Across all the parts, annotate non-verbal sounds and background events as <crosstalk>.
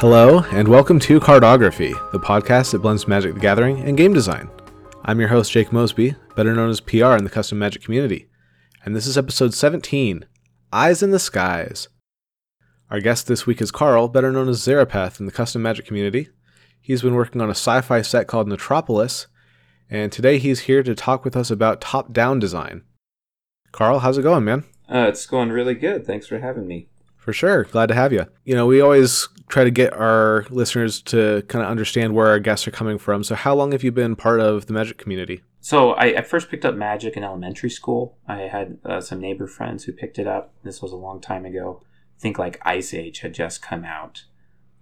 Hello, and welcome to Cardography, the podcast that blends Magic the Gathering and game design. I'm your host, Jake Mosby, better known as PR in the custom Magic community, and this is episode 17 Eyes in the Skies. Our guest this week is Carl, better known as Zarapeth in the custom Magic community. He's been working on a sci fi set called Metropolis, and today he's here to talk with us about top down design. Carl, how's it going, man? Uh, it's going really good. Thanks for having me. For sure. Glad to have you. You know, we always try to get our listeners to kind of understand where our guests are coming from. So, how long have you been part of the magic community? So, I, I first picked up magic in elementary school. I had uh, some neighbor friends who picked it up. This was a long time ago. I think like Ice Age had just come out.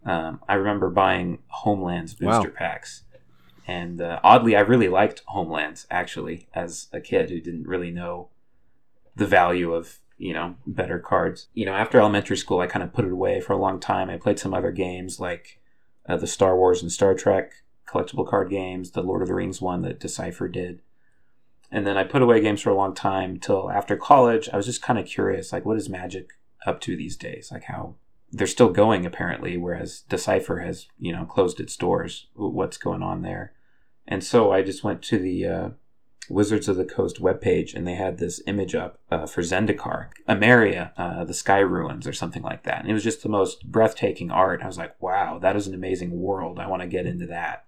Um, I remember buying Homelands booster wow. packs. And uh, oddly, I really liked Homelands actually as a kid who didn't really know the value of you know, better cards. You know, after elementary school, I kind of put it away for a long time. I played some other games like uh, the Star Wars and Star Trek collectible card games, the Lord of the Rings one that Decipher did. And then I put away games for a long time till after college. I was just kind of curious, like, what is Magic up to these days? Like, how they're still going apparently, whereas Decipher has, you know, closed its doors. What's going on there? And so I just went to the uh, Wizards of the Coast webpage, and they had this image up uh, for Zendikar, Emeria, uh, the Sky Ruins, or something like that. And it was just the most breathtaking art. I was like, wow, that is an amazing world. I want to get into that.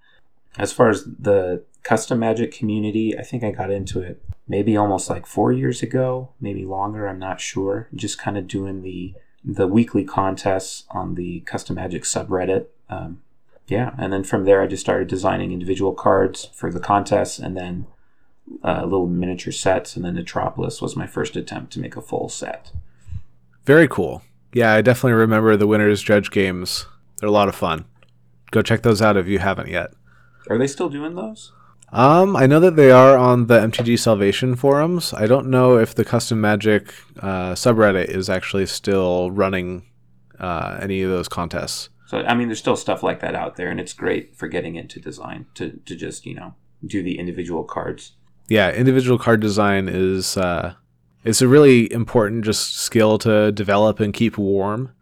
As far as the custom magic community, I think I got into it maybe almost like four years ago, maybe longer. I'm not sure. Just kind of doing the the weekly contests on the custom magic subreddit. Um, yeah, and then from there, I just started designing individual cards for the contests, and then uh, little miniature sets, and then Metropolis was my first attempt to make a full set. Very cool. Yeah, I definitely remember the Winners Judge games. They're a lot of fun. Go check those out if you haven't yet. Are they still doing those? Um, I know that they are on the MTG Salvation forums. I don't know if the Custom Magic uh, subreddit is actually still running uh, any of those contests. So I mean, there's still stuff like that out there, and it's great for getting into design to to just you know do the individual cards yeah, individual card design is uh, it's a really important just skill to develop and keep warm.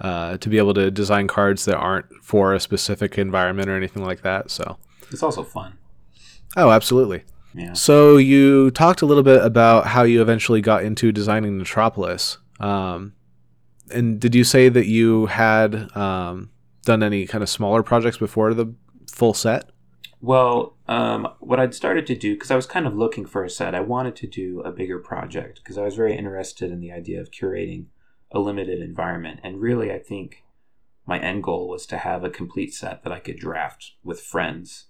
Uh, to be able to design cards that aren't for a specific environment or anything like that. So it's also fun. Oh, absolutely. Yeah. So you talked a little bit about how you eventually got into designing Metropolis. Um, and did you say that you had um, done any kind of smaller projects before the full set? Well, um, what I'd started to do, because I was kind of looking for a set, I wanted to do a bigger project because I was very interested in the idea of curating a limited environment. And really, I think my end goal was to have a complete set that I could draft with friends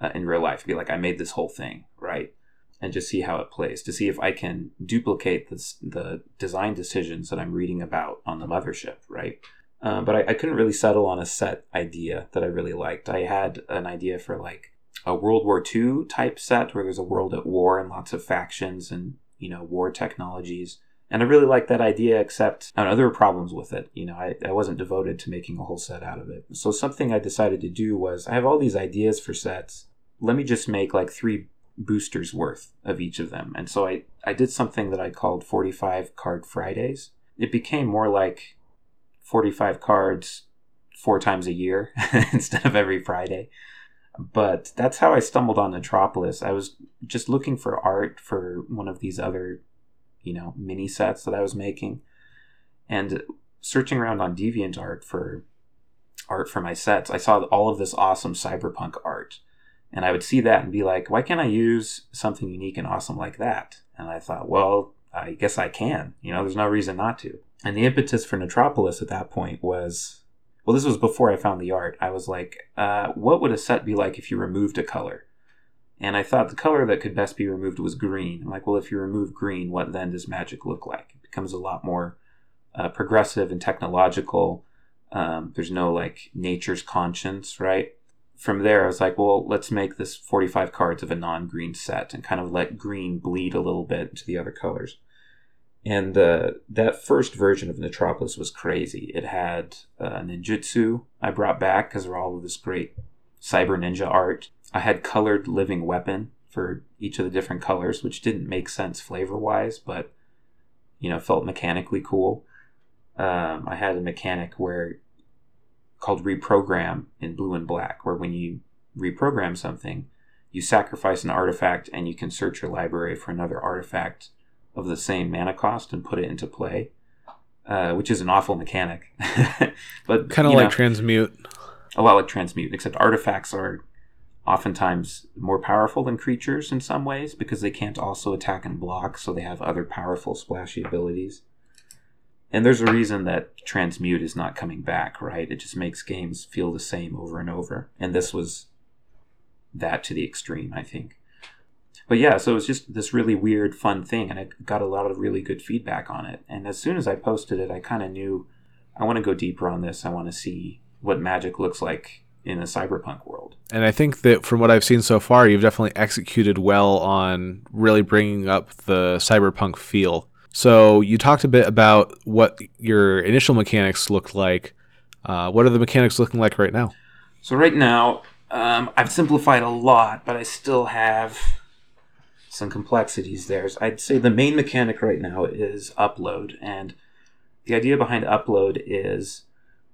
uh, in real life. Be like, I made this whole thing, right? And just see how it plays to see if I can duplicate this, the design decisions that I'm reading about on the mothership, right? Uh, but I, I, couldn't really settle on a set idea that I really liked. I had an idea for like a World War II type set where there's a world at war and lots of factions and you know war technologies. And I really liked that idea, except I know, there were problems with it. You know, I, I wasn't devoted to making a whole set out of it. So something I decided to do was I have all these ideas for sets. Let me just make like three boosters worth of each of them. And so I, I did something that I called 45 card Fridays. It became more like 45 cards four times a year <laughs> instead of every Friday. But that's how I stumbled on Metropolis. I was just looking for art for one of these other, you know, mini sets that I was making. And searching around on DeviantArt for art for my sets, I saw all of this awesome cyberpunk art. And I would see that and be like, why can't I use something unique and awesome like that? And I thought, well, I guess I can. You know, there's no reason not to. And the impetus for Metropolis at that point was well, this was before I found the art. I was like, uh, what would a set be like if you removed a color? And I thought the color that could best be removed was green. I'm like, well, if you remove green, what then does magic look like? It becomes a lot more uh, progressive and technological. Um, there's no like nature's conscience, right? From there, I was like, well, let's make this 45 cards of a non green set and kind of let green bleed a little bit into the other colors. And uh, that first version of Metropolis was crazy. It had uh, ninjutsu I brought back because of all of this great cyber ninja art. I had colored living weapon for each of the different colors, which didn't make sense flavor wise, but you know felt mechanically cool. Um, I had a mechanic where called reprogram in blue and black, where when you reprogram something, you sacrifice an artifact and you can search your library for another artifact of the same mana cost and put it into play, uh, which is an awful mechanic. <laughs> but kind of like know, transmute. A lot like transmute, except artifacts are oftentimes more powerful than creatures in some ways because they can't also attack and block, so they have other powerful splashy abilities. And there's a reason that transmute is not coming back, right? It just makes games feel the same over and over. And this was that to the extreme, I think. But yeah, so it was just this really weird, fun thing, and I got a lot of really good feedback on it. And as soon as I posted it, I kind of knew I want to go deeper on this. I want to see what magic looks like in a cyberpunk world. And I think that from what I've seen so far, you've definitely executed well on really bringing up the cyberpunk feel. So you talked a bit about what your initial mechanics looked like. Uh, what are the mechanics looking like right now? So right now, um, I've simplified a lot, but I still have some complexities there. So I'd say the main mechanic right now is upload, and the idea behind upload is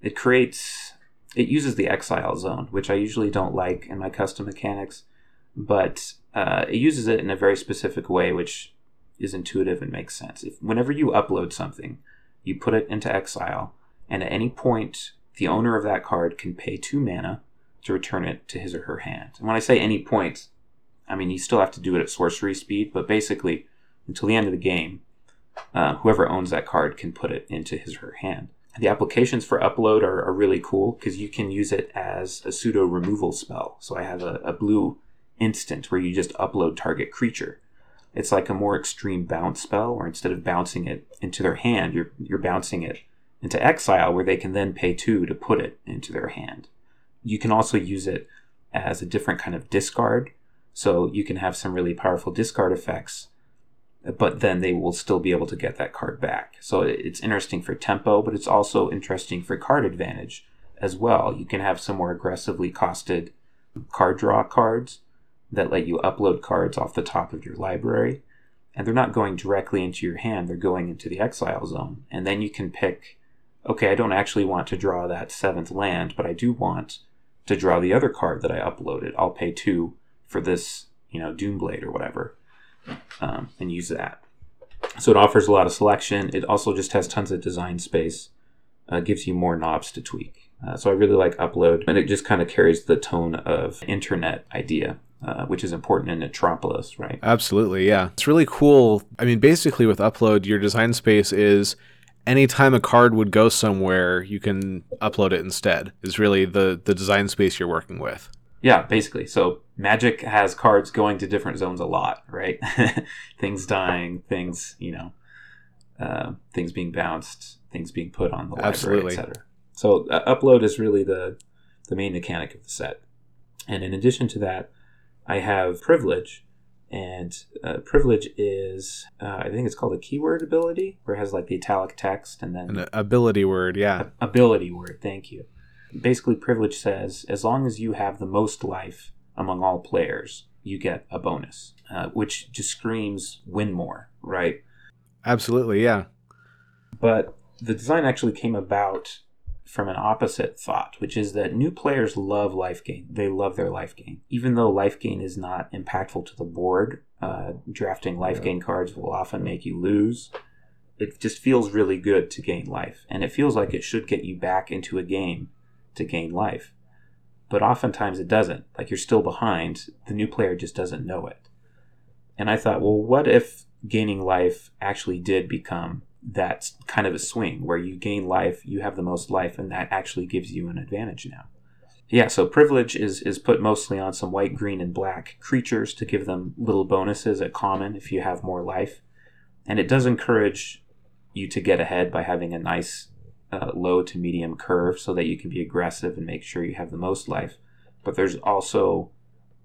it creates it uses the exile zone, which I usually don't like in my custom mechanics, but uh, it uses it in a very specific way, which is intuitive and makes sense. If whenever you upload something, you put it into exile, and at any point, the owner of that card can pay two mana to return it to his or her hand. And when I say any point, I mean you still have to do it at sorcery speed, but basically, until the end of the game, uh, whoever owns that card can put it into his or her hand. The applications for upload are, are really cool because you can use it as a pseudo removal spell. So I have a, a blue instant where you just upload target creature. It's like a more extreme bounce spell, where instead of bouncing it into their hand, you're you're bouncing it into exile, where they can then pay two to put it into their hand. You can also use it as a different kind of discard, so you can have some really powerful discard effects but then they will still be able to get that card back. So it's interesting for tempo, but it's also interesting for card advantage as well. You can have some more aggressively costed card draw cards that let you upload cards off the top of your library. And they're not going directly into your hand, they're going into the exile zone. And then you can pick okay, I don't actually want to draw that seventh land, but I do want to draw the other card that I uploaded. I'll pay two for this, you know, Doomblade or whatever um, and use that. So it offers a lot of selection. It also just has tons of design space, uh, gives you more knobs to tweak. Uh, so I really like Upload, and it just kind of carries the tone of internet idea. Uh, which is important in Metropolis, right? Absolutely, yeah. It's really cool. I mean, basically, with Upload, your design space is anytime a card would go somewhere, you can upload it instead. Is really the the design space you're working with. Yeah, basically. So Magic has cards going to different zones a lot, right? <laughs> things dying, things you know, uh, things being bounced, things being put on the library, etc. So uh, upload is really the the main mechanic of the set. And in addition to that, I have privilege, and uh, privilege is uh, I think it's called a keyword ability, where it has like the italic text and then an ability word, yeah, ability word. Thank you. Basically privilege says as long as you have the most life among all players you get a bonus uh, which just screams win more right? Absolutely yeah. But the design actually came about from an opposite thought which is that new players love life gain they love their life gain even though life gain is not impactful to the board uh, drafting life yeah. gain cards will often make you lose it just feels really good to gain life and it feels like it should get you back into a game to gain life. But oftentimes it doesn't. Like you're still behind, the new player just doesn't know it. And I thought, well, what if gaining life actually did become that kind of a swing where you gain life, you have the most life, and that actually gives you an advantage now? Yeah, so privilege is, is put mostly on some white, green, and black creatures to give them little bonuses at common if you have more life. And it does encourage you to get ahead by having a nice uh, low to medium curve so that you can be aggressive and make sure you have the most life. But there's also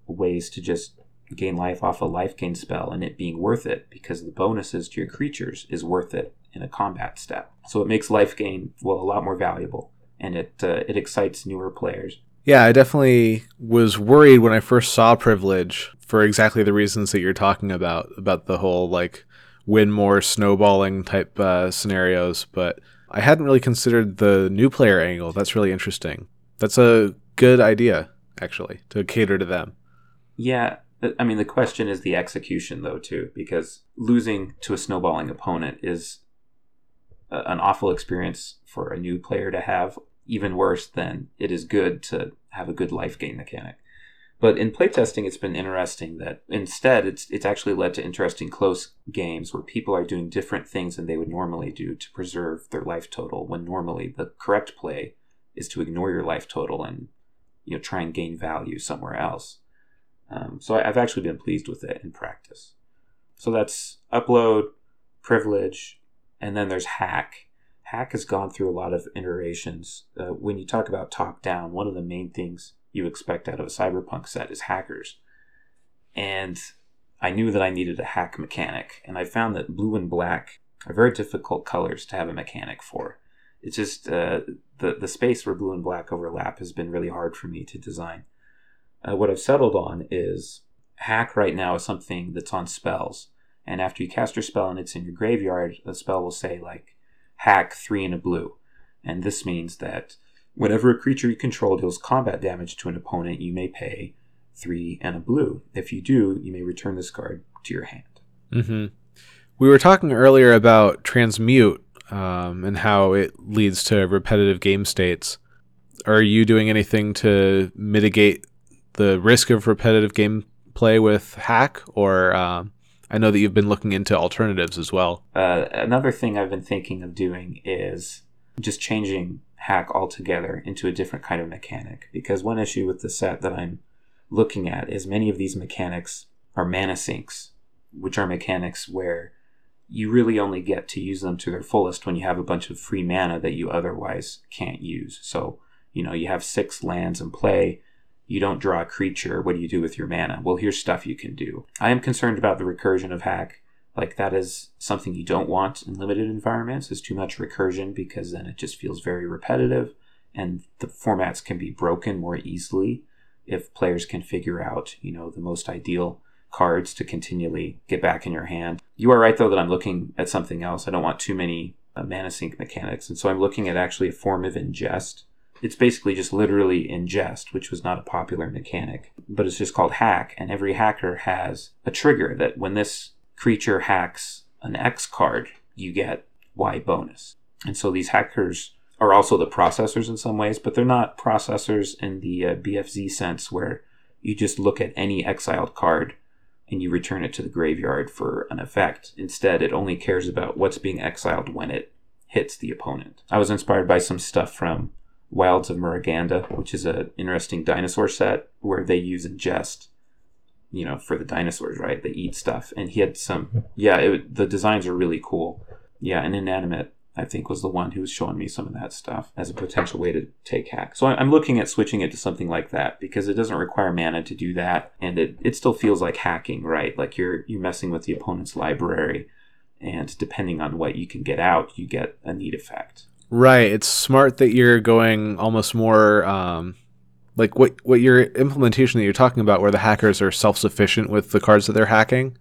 ways to just gain life off a life gain spell and it being worth it because the bonuses to your creatures is worth it in a combat step. So it makes life gain well a lot more valuable and it uh, it excites newer players. Yeah, I definitely was worried when I first saw privilege for exactly the reasons that you're talking about about the whole like win more snowballing type uh, scenarios, but I hadn't really considered the new player angle. That's really interesting. That's a good idea, actually, to cater to them. Yeah, I mean the question is the execution though too, because losing to a snowballing opponent is a, an awful experience for a new player to have. Even worse than it is good to have a good life gain mechanic. But in playtesting, it's been interesting that instead it's it's actually led to interesting close games where people are doing different things than they would normally do to preserve their life total. When normally the correct play is to ignore your life total and you know try and gain value somewhere else. Um, so I've actually been pleased with it in practice. So that's upload, privilege, and then there's hack. Hack has gone through a lot of iterations. Uh, when you talk about top down, one of the main things you expect out of a cyberpunk set is hackers. And I knew that I needed a hack mechanic, and I found that blue and black are very difficult colors to have a mechanic for. It's just uh, the the space where blue and black overlap has been really hard for me to design. Uh, what I've settled on is hack right now is something that's on spells, and after you cast your spell and it's in your graveyard, the spell will say like hack three in a blue, and this means that whenever a creature you control deals combat damage to an opponent, you may pay three and a blue. If you do, you may return this card to your hand. Mm-hmm. We were talking earlier about transmute um, and how it leads to repetitive game states. Are you doing anything to mitigate the risk of repetitive gameplay with hack, or um, I know that you've been looking into alternatives as well. Uh, another thing I've been thinking of doing is just changing hack altogether into a different kind of mechanic. Because one issue with the set that I'm looking at is many of these mechanics are mana sinks, which are mechanics where you really only get to use them to their fullest when you have a bunch of free mana that you otherwise can't use. So, you know, you have six lands in play, you don't draw a creature, what do you do with your mana? Well, here's stuff you can do. I am concerned about the recursion of hack. Like that is something you don't want in limited environments is too much recursion because then it just feels very repetitive and the formats can be broken more easily if players can figure out, you know, the most ideal cards to continually get back in your hand. You are right though that I'm looking at something else. I don't want too many uh, mana sink mechanics, and so I'm looking at actually a form of ingest it's basically just literally ingest, which was not a popular mechanic, but it's just called hack. And every hacker has a trigger that when this creature hacks an X card, you get Y bonus. And so these hackers are also the processors in some ways, but they're not processors in the uh, BFZ sense where you just look at any exiled card and you return it to the graveyard for an effect. Instead, it only cares about what's being exiled when it hits the opponent. I was inspired by some stuff from Wilds of Muraganda, which is an interesting dinosaur set where they use ingest, you know, for the dinosaurs, right? They eat stuff. And he had some, yeah, it, the designs are really cool. Yeah, and Inanimate, I think, was the one who was showing me some of that stuff as a potential way to take hack. So I'm looking at switching it to something like that because it doesn't require mana to do that. And it, it still feels like hacking, right? Like you're, you're messing with the opponent's library. And depending on what you can get out, you get a neat effect. Right. It's smart that you're going almost more um, like what what your implementation that you're talking about, where the hackers are self sufficient with the cards that they're hacking.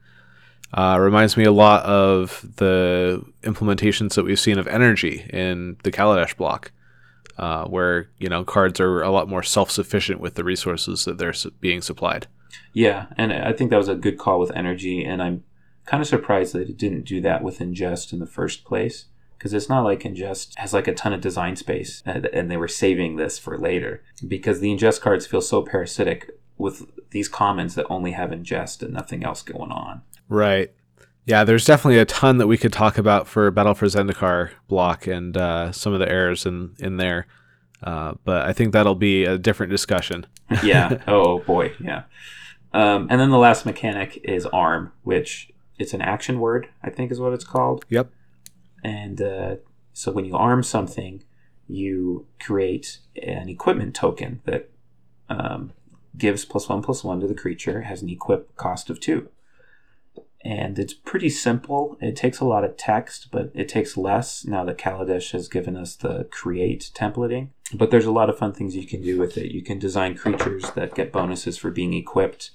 Uh, reminds me a lot of the implementations that we've seen of energy in the Kaladesh block, uh, where you know cards are a lot more self-sufficient with the resources that they're su- being supplied. Yeah, and I think that was a good call with energy, and I'm kind of surprised that it didn't do that with ingest in the first place because it's not like ingest has like a ton of design space and, and they were saving this for later because the ingest cards feel so parasitic with these commons that only have ingest and nothing else going on Right. Yeah, there's definitely a ton that we could talk about for Battle for Zendikar block and uh, some of the errors in in there. Uh, but I think that'll be a different discussion. <laughs> <laughs> yeah oh boy yeah um, and then the last mechanic is arm which it's an action word i think is what it's called Yep. And uh, so when you arm something, you create an equipment token that um, gives plus one plus one to the creature, has an equip cost of two. And it's pretty simple. It takes a lot of text, but it takes less now that Kaladesh has given us the create templating. But there's a lot of fun things you can do with it. You can design creatures that get bonuses for being equipped,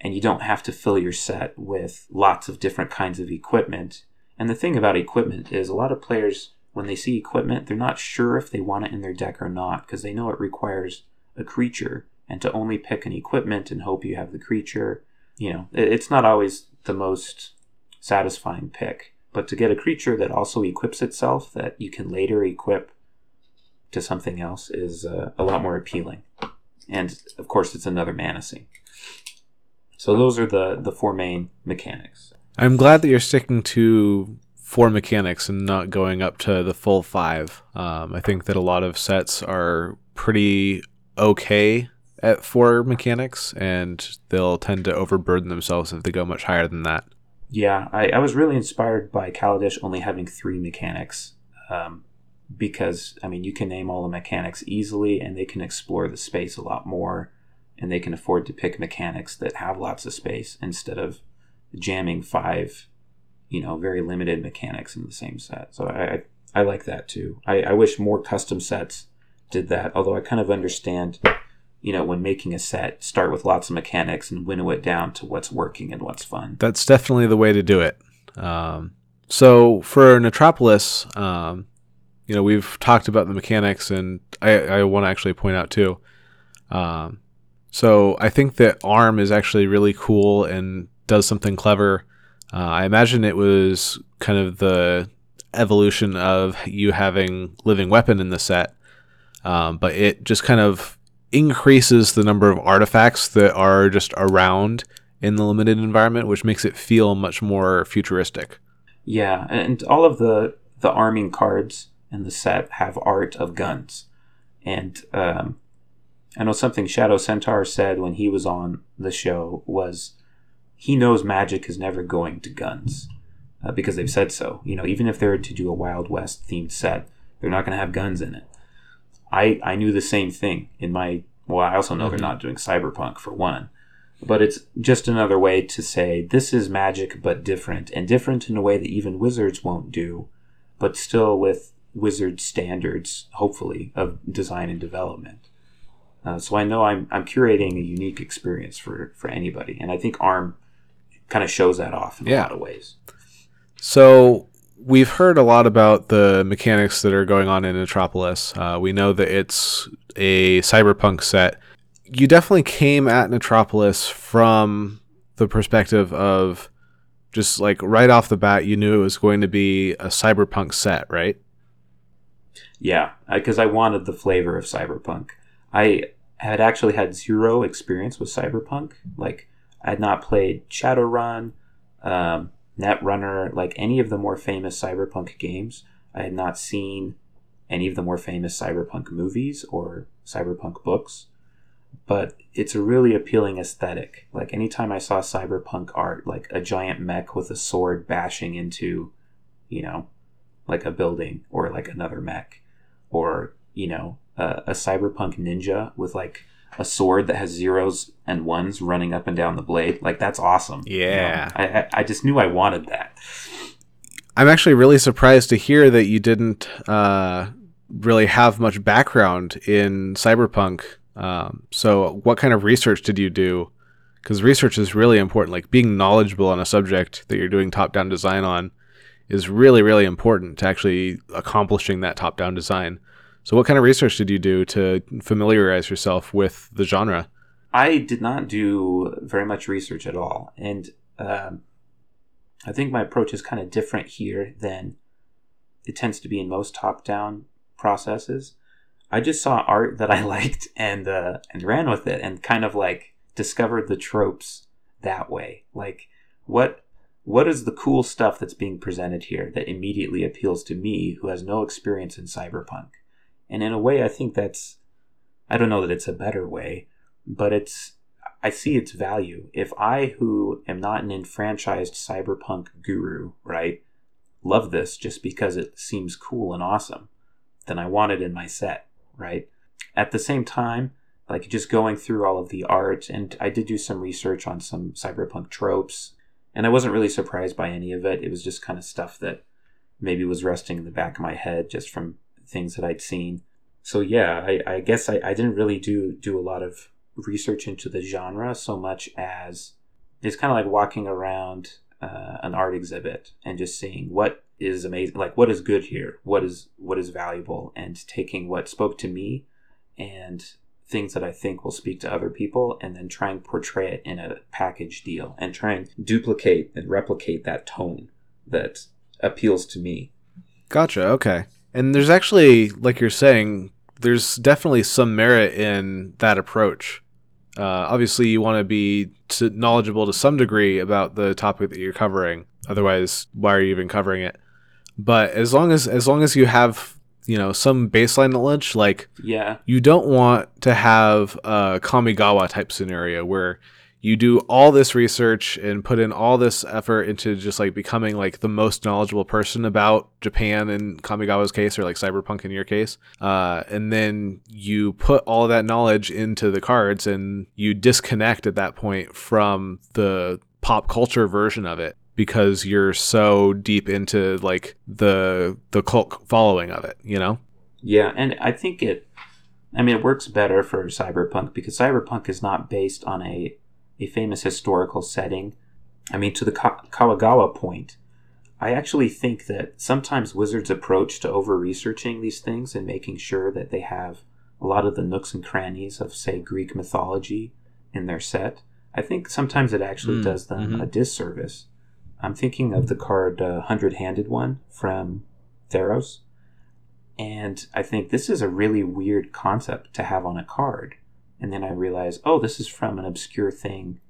and you don't have to fill your set with lots of different kinds of equipment and the thing about equipment is a lot of players when they see equipment, they're not sure if they want it in their deck or not because they know it requires a creature. And to only pick an equipment and hope you have the creature, you know, it's not always the most satisfying pick. But to get a creature that also equips itself that you can later equip to something else is uh, a lot more appealing. And of course, it's another mana sink. So those are the the four main mechanics. I'm glad that you're sticking to four mechanics and not going up to the full five. Um, I think that a lot of sets are pretty okay at four mechanics, and they'll tend to overburden themselves if they go much higher than that. Yeah, I, I was really inspired by Kaladesh only having three mechanics. Um, because, I mean, you can name all the mechanics easily, and they can explore the space a lot more, and they can afford to pick mechanics that have lots of space instead of jamming five you know very limited mechanics in the same set. So I I, like that too. I, I wish more custom sets did that. Although I kind of understand, you know, when making a set, start with lots of mechanics and winnow it down to what's working and what's fun. That's definitely the way to do it. Um, so for Metropolis, um, you know, we've talked about the mechanics, and I, I want to actually point out too. Um, so I think that ARM is actually really cool and does something clever. Uh, I imagine it was kind of the evolution of you having living weapon in the set, um, but it just kind of increases the number of artifacts that are just around in the limited environment, which makes it feel much more futuristic. Yeah, and all of the the arming cards in the set have art of guns, and um, I know something Shadow Centaur said when he was on the show was he knows magic is never going to guns uh, because they've said so. You know, even if they were to do a Wild West themed set, they're not going to have guns in it. I I knew the same thing in my. Well, I also know mm-hmm. they're not doing cyberpunk for one, but it's just another way to say this is magic but different, and different in a way that even wizards won't do, but still with wizard standards, hopefully, of design and development. Uh, so I know I'm I'm curating a unique experience for for anybody, and I think ARM kind of shows that off in yeah. a lot of ways. So we've heard a lot about the mechanics that are going on in Metropolis. Uh, we know that it's a cyberpunk set. You definitely came at Metropolis from the perspective of just like right off the bat, you knew it was going to be a cyberpunk set, right? Yeah, because I wanted the flavor of cyberpunk. I had actually had zero experience with cyberpunk. Like, I had not played Shadowrun, um, Netrunner, like any of the more famous cyberpunk games. I had not seen any of the more famous cyberpunk movies or cyberpunk books. But it's a really appealing aesthetic. Like anytime I saw cyberpunk art, like a giant mech with a sword bashing into, you know, like a building or like another mech, or you know, a, a cyberpunk ninja with like a sword that has zeros and ones running up and down the blade. Like that's awesome. Yeah, you know? I I just knew I wanted that. I'm actually really surprised to hear that you didn't uh, really have much background in cyberpunk. Um, so, what kind of research did you do? Because research is really important. Like being knowledgeable on a subject that you're doing top-down design on is really, really important to actually accomplishing that top-down design. So, what kind of research did you do to familiarize yourself with the genre? I did not do very much research at all, and um, I think my approach is kind of different here than it tends to be in most top-down processes. I just saw art that I <laughs> liked and uh, and ran with it, and kind of like discovered the tropes that way. Like, what what is the cool stuff that's being presented here that immediately appeals to me, who has no experience in cyberpunk? And in a way, I think that's, I don't know that it's a better way, but it's, I see its value. If I, who am not an enfranchised cyberpunk guru, right, love this just because it seems cool and awesome, then I want it in my set, right? At the same time, like just going through all of the art, and I did do some research on some cyberpunk tropes, and I wasn't really surprised by any of it. It was just kind of stuff that maybe was resting in the back of my head just from things that I'd seen. So yeah, I, I guess I, I didn't really do do a lot of research into the genre so much as it's kind of like walking around uh, an art exhibit and just seeing what is amazing like what is good here what is what is valuable and taking what spoke to me and things that i think will speak to other people and then try and portray it in a package deal and try and duplicate and replicate that tone that appeals to me Gotcha. Okay. And there's actually, like you're saying, there's definitely some merit in that approach. Uh, obviously, you want to be knowledgeable to some degree about the topic that you're covering. Otherwise, why are you even covering it? But as long as as long as you have you know some baseline knowledge, like yeah you don't want to have a Kamigawa type scenario where you do all this research and put in all this effort into just like becoming like the most knowledgeable person about Japan in Kamigawa's case or like cyberpunk in your case. Uh, and then you put all that knowledge into the cards and you disconnect at that point from the pop culture version of it because you're so deep into like the the cult following of it, you know? Yeah, and I think it I mean it works better for cyberpunk because cyberpunk is not based on a a famous historical setting. I mean, to the Ka- Kamigawa point, I actually think that sometimes Wizards' approach to over researching these things and making sure that they have a lot of the nooks and crannies of, say, Greek mythology in their set, I think sometimes it actually mm, does them mm-hmm. a disservice. I'm thinking of the card uh, Hundred Handed one from Theros. And I think this is a really weird concept to have on a card and then I realize, oh, this is from an obscure thing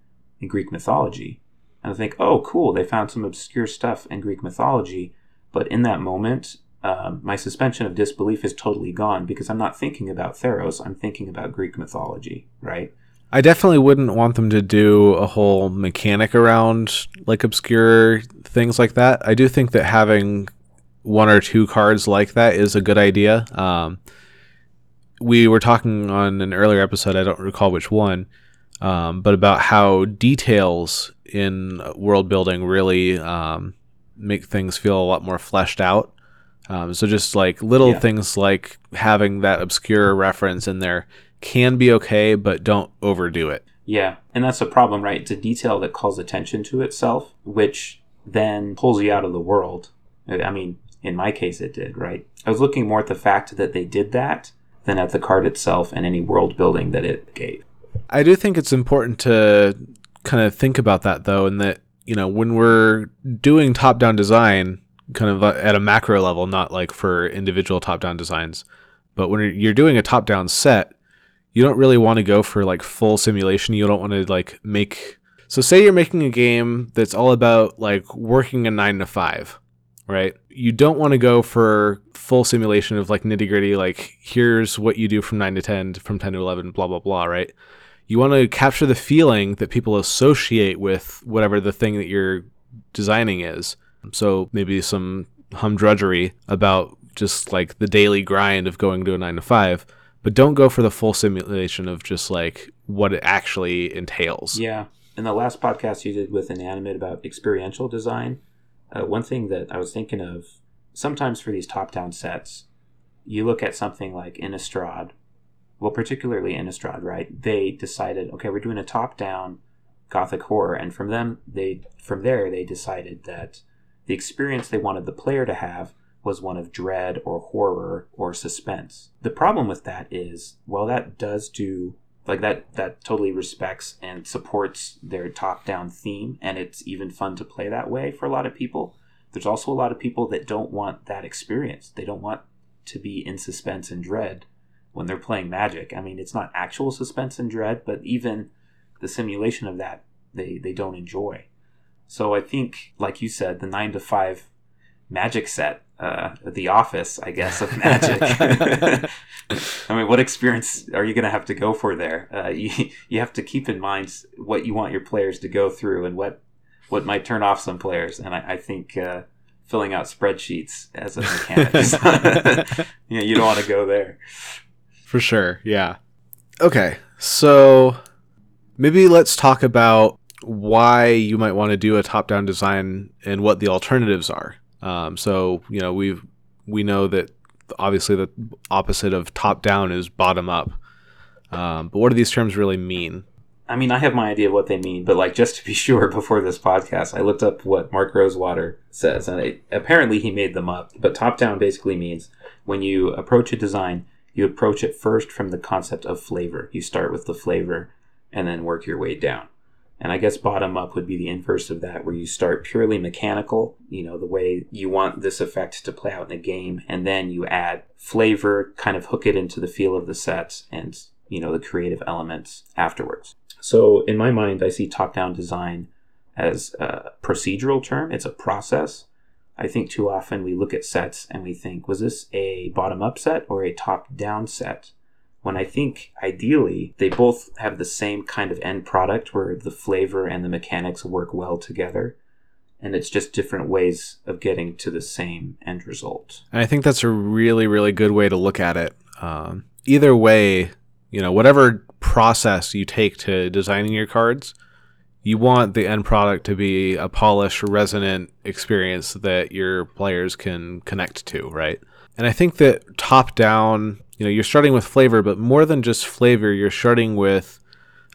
in Greek mythology. And I think, oh, cool, they found some obscure stuff in Greek mythology. But in that moment, um, my suspension of disbelief is totally gone because I'm not thinking about Theros, I'm thinking about Greek mythology, right? I definitely wouldn't want them to do a whole mechanic around like obscure things like that. I do think that having one or two cards like that is a good idea. Um, we were talking on an earlier episode, I don't recall which one, um, but about how details in world building really um, make things feel a lot more fleshed out. Um, so just like little yeah. things like having that obscure reference in there can be okay, but don't overdo it. Yeah, and that's a problem, right? It's a detail that calls attention to itself, which then pulls you out of the world. I mean, in my case, it did, right? I was looking more at the fact that they did that than at the card itself and any world building that it gave. I do think it's important to kind of think about that though, and that you know when we're doing top-down design, kind of uh, at a macro level, not like for individual top-down designs, but when you're doing a top-down set, you don't really want to go for like full simulation. You don't want to like make. So say you're making a game that's all about like working a nine to five right? You don't want to go for full simulation of like nitty gritty, like here's what you do from 9 to 10, from 10 to 11, blah, blah, blah, right? You want to capture the feeling that people associate with whatever the thing that you're designing is. So maybe some humdrudgery about just like the daily grind of going to a 9 to 5, but don't go for the full simulation of just like what it actually entails. Yeah. In the last podcast you did with Inanimate about experiential design, uh, one thing that I was thinking of sometimes for these top down sets, you look at something like Innistrad, well, particularly Innistrad, right? They decided, okay, we're doing a top down gothic horror, and from them, they from there they decided that the experience they wanted the player to have was one of dread or horror or suspense. The problem with that is, well, that does do like that that totally respects and supports their top down theme and it's even fun to play that way for a lot of people there's also a lot of people that don't want that experience they don't want to be in suspense and dread when they're playing magic i mean it's not actual suspense and dread but even the simulation of that they they don't enjoy so i think like you said the 9 to 5 magic set uh, the office, I guess, of magic. <laughs> <laughs> I mean, what experience are you going to have to go for there? Uh, you you have to keep in mind what you want your players to go through and what what might turn off some players. And I, I think uh, filling out spreadsheets as a mechanic, is, <laughs> you, don't want to go there. For sure, yeah. Okay, so maybe let's talk about why you might want to do a top-down design and what the alternatives are. Um, so you know we we know that obviously the opposite of top down is bottom up. Um, but what do these terms really mean? I mean, I have my idea of what they mean, but like just to be <laughs> sure, before this podcast, I looked up what Mark Rosewater says, and apparently he made them up. But top down basically means when you approach a design, you approach it first from the concept of flavor. You start with the flavor and then work your way down. And I guess bottom up would be the inverse of that, where you start purely mechanical, you know, the way you want this effect to play out in a game, and then you add flavor, kind of hook it into the feel of the set and, you know, the creative elements afterwards. So in my mind, I see top down design as a procedural term, it's a process. I think too often we look at sets and we think, was this a bottom up set or a top down set? when I think ideally they both have the same kind of end product where the flavor and the mechanics work well together. And it's just different ways of getting to the same end result. And I think that's a really, really good way to look at it. Um, either way, you know, whatever process you take to designing your cards, you want the end product to be a polished, resonant experience that your players can connect to, right? And I think that top down you know you're starting with flavor but more than just flavor you're starting with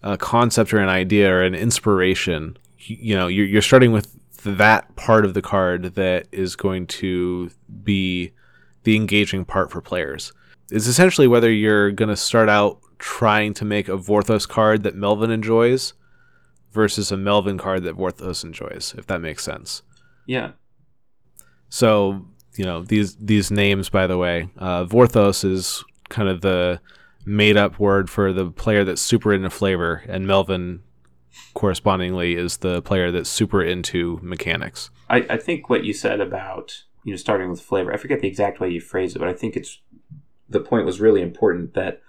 a concept or an idea or an inspiration you know you're, you're starting with that part of the card that is going to be the engaging part for players It's essentially whether you're going to start out trying to make a Vorthos card that Melvin enjoys versus a Melvin card that Vorthos enjoys, if that makes sense. Yeah. So you know these these names, by the way, uh, Vorthos is kind of the made up word for the player that's super into flavor, and Melvin correspondingly is the player that's super into mechanics. I, I think what you said about you know starting with flavor, I forget the exact way you phrased it, but I think it's the point was really important that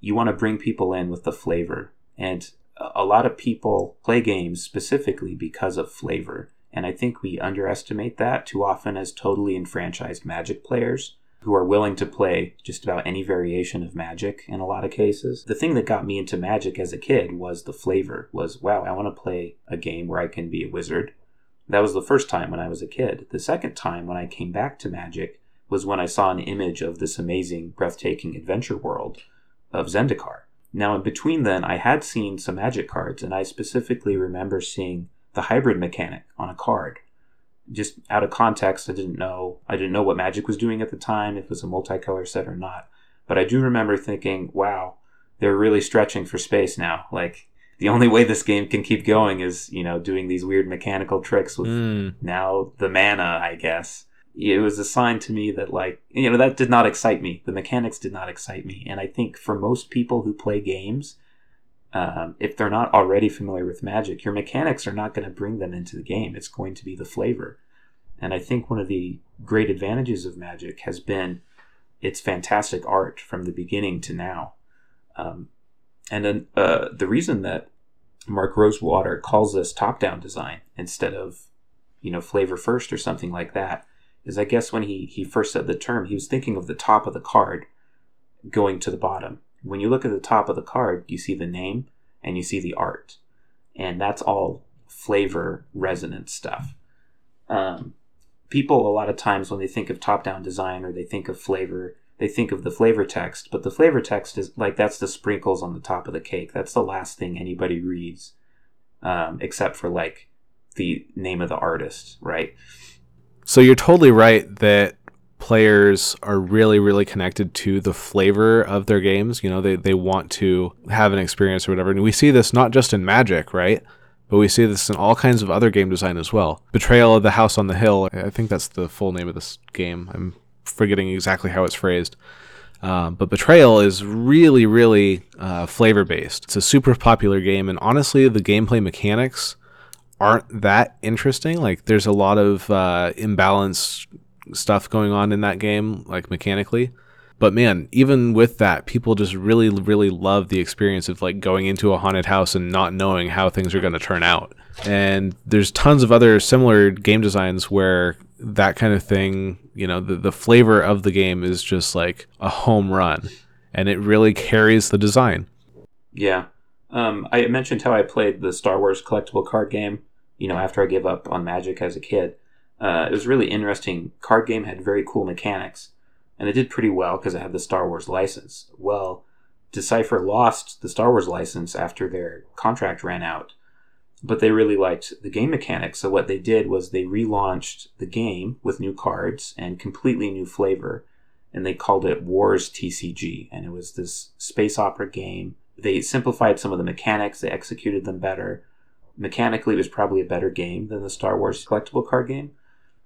you want to bring people in with the flavor, and a lot of people play games specifically because of flavor. And I think we underestimate that too often as totally enfranchised Magic players who are willing to play just about any variation of magic in a lot of cases. The thing that got me into magic as a kid was the flavor was wow, I want to play a game where I can be a wizard. That was the first time when I was a kid. The second time when I came back to magic was when I saw an image of this amazing breathtaking adventure world of Zendikar. Now in between then I had seen some magic cards and I specifically remember seeing the hybrid mechanic on a card just out of context, I didn't know I didn't know what Magic was doing at the time, if it was a multicolor set or not. But I do remember thinking, wow, they're really stretching for space now. Like the only way this game can keep going is, you know, doing these weird mechanical tricks with mm. now the mana, I guess. It was a sign to me that like you know, that did not excite me. The mechanics did not excite me. And I think for most people who play games, um, if they're not already familiar with magic, your mechanics are not going to bring them into the game. It's going to be the flavor. And I think one of the great advantages of magic has been its fantastic art from the beginning to now. Um, and then uh, the reason that Mark Rosewater calls this top-down design instead of, you know, flavor first or something like that is I guess when he, he first said the term, he was thinking of the top of the card going to the bottom when you look at the top of the card, you see the name and you see the art, and that's all flavor resonance stuff. Um, people a lot of times when they think of top-down design or they think of flavor, they think of the flavor text, but the flavor text is like that's the sprinkles on the top of the cake. That's the last thing anybody reads, um, except for like the name of the artist, right? So you're totally right that players are really really connected to the flavor of their games. You know they, they want to have an experience or whatever. And we see this not just in magic right? But we see this in all kinds of other game design as well. Betrayal of the house on the hill. I think that's the full name of this game. I'm forgetting exactly how it's phrased. Um, but betrayal is really really uh, flavor based it's a super popular game. And honestly the gameplay mechanics aren't that interesting like there's a lot of uh, imbalance stuff going on in that game, like mechanically. But man, even with that, people just really, really love the experience of like going into a haunted house and not knowing how things are going to turn out. And there's tons of other similar game designs where that kind of thing, you know, the, the flavor of the game is just like a home run and it really carries the design. Yeah. Um, I mentioned how I played the Star Wars collectible card game, you know, after I gave up on Magic as a kid. Uh, it was really interesting. Card game had very cool mechanics, and it did pretty well because it had the Star Wars license. Well, Decipher lost the Star Wars license after their contract ran out, but they really liked the game mechanics. So what they did was they relaunched the game with new cards and completely new flavor, and they called it Wars TCG. And it was this space opera game. They simplified some of the mechanics, they executed them better. Mechanically, it was probably a better game than the Star Wars collectible card game,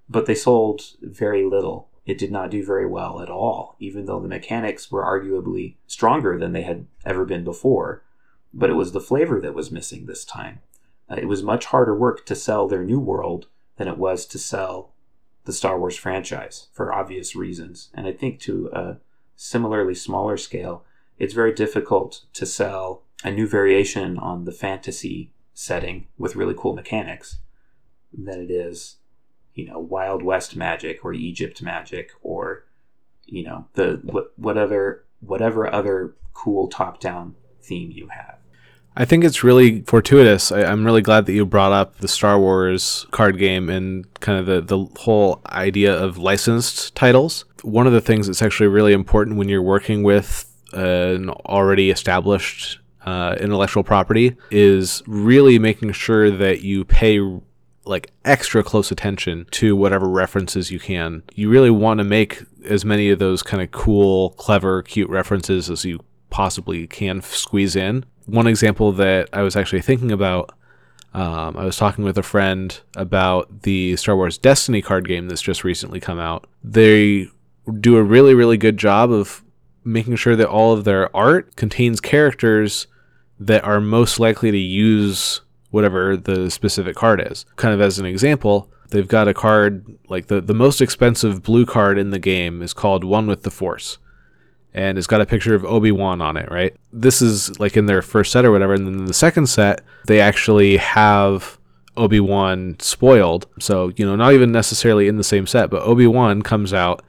but they sold very little it did not do very well at all, even though the mechanics were arguably stronger than they had ever been before. But it was the flavor that was missing this time. Uh, it was much harder work to sell their new world than it was to sell the Star Wars franchise for obvious reasons. And I think to a similarly smaller scale, it's very difficult to sell a new variation on the fantasy setting with really cool mechanics than it is you know Wild West magic or Egypt magic or you know the what whatever whatever other cool top down theme you have. I think it's really fortuitous. I, am really glad that you brought up the Star Wars card game and kind of the, the whole idea of licensed titles. One of the things that's actually really important when you're working with an already established uh, intellectual property is really making sure that you pay like extra close attention to whatever references you can. You really want to make as many of those kind of cool, clever, cute references as you possibly can squeeze in. One example that I was actually thinking about, um, I was talking with a friend about the Star Wars Destiny card game that's just recently come out. They do a really, really good job of making sure that all of their art contains characters that are most likely to use whatever the specific card is. Kind of as an example, they've got a card like the, the most expensive blue card in the game is called One with the Force. And it's got a picture of Obi Wan on it, right? This is like in their first set or whatever. And then in the second set, they actually have Obi Wan spoiled. So, you know, not even necessarily in the same set, but Obi Wan comes out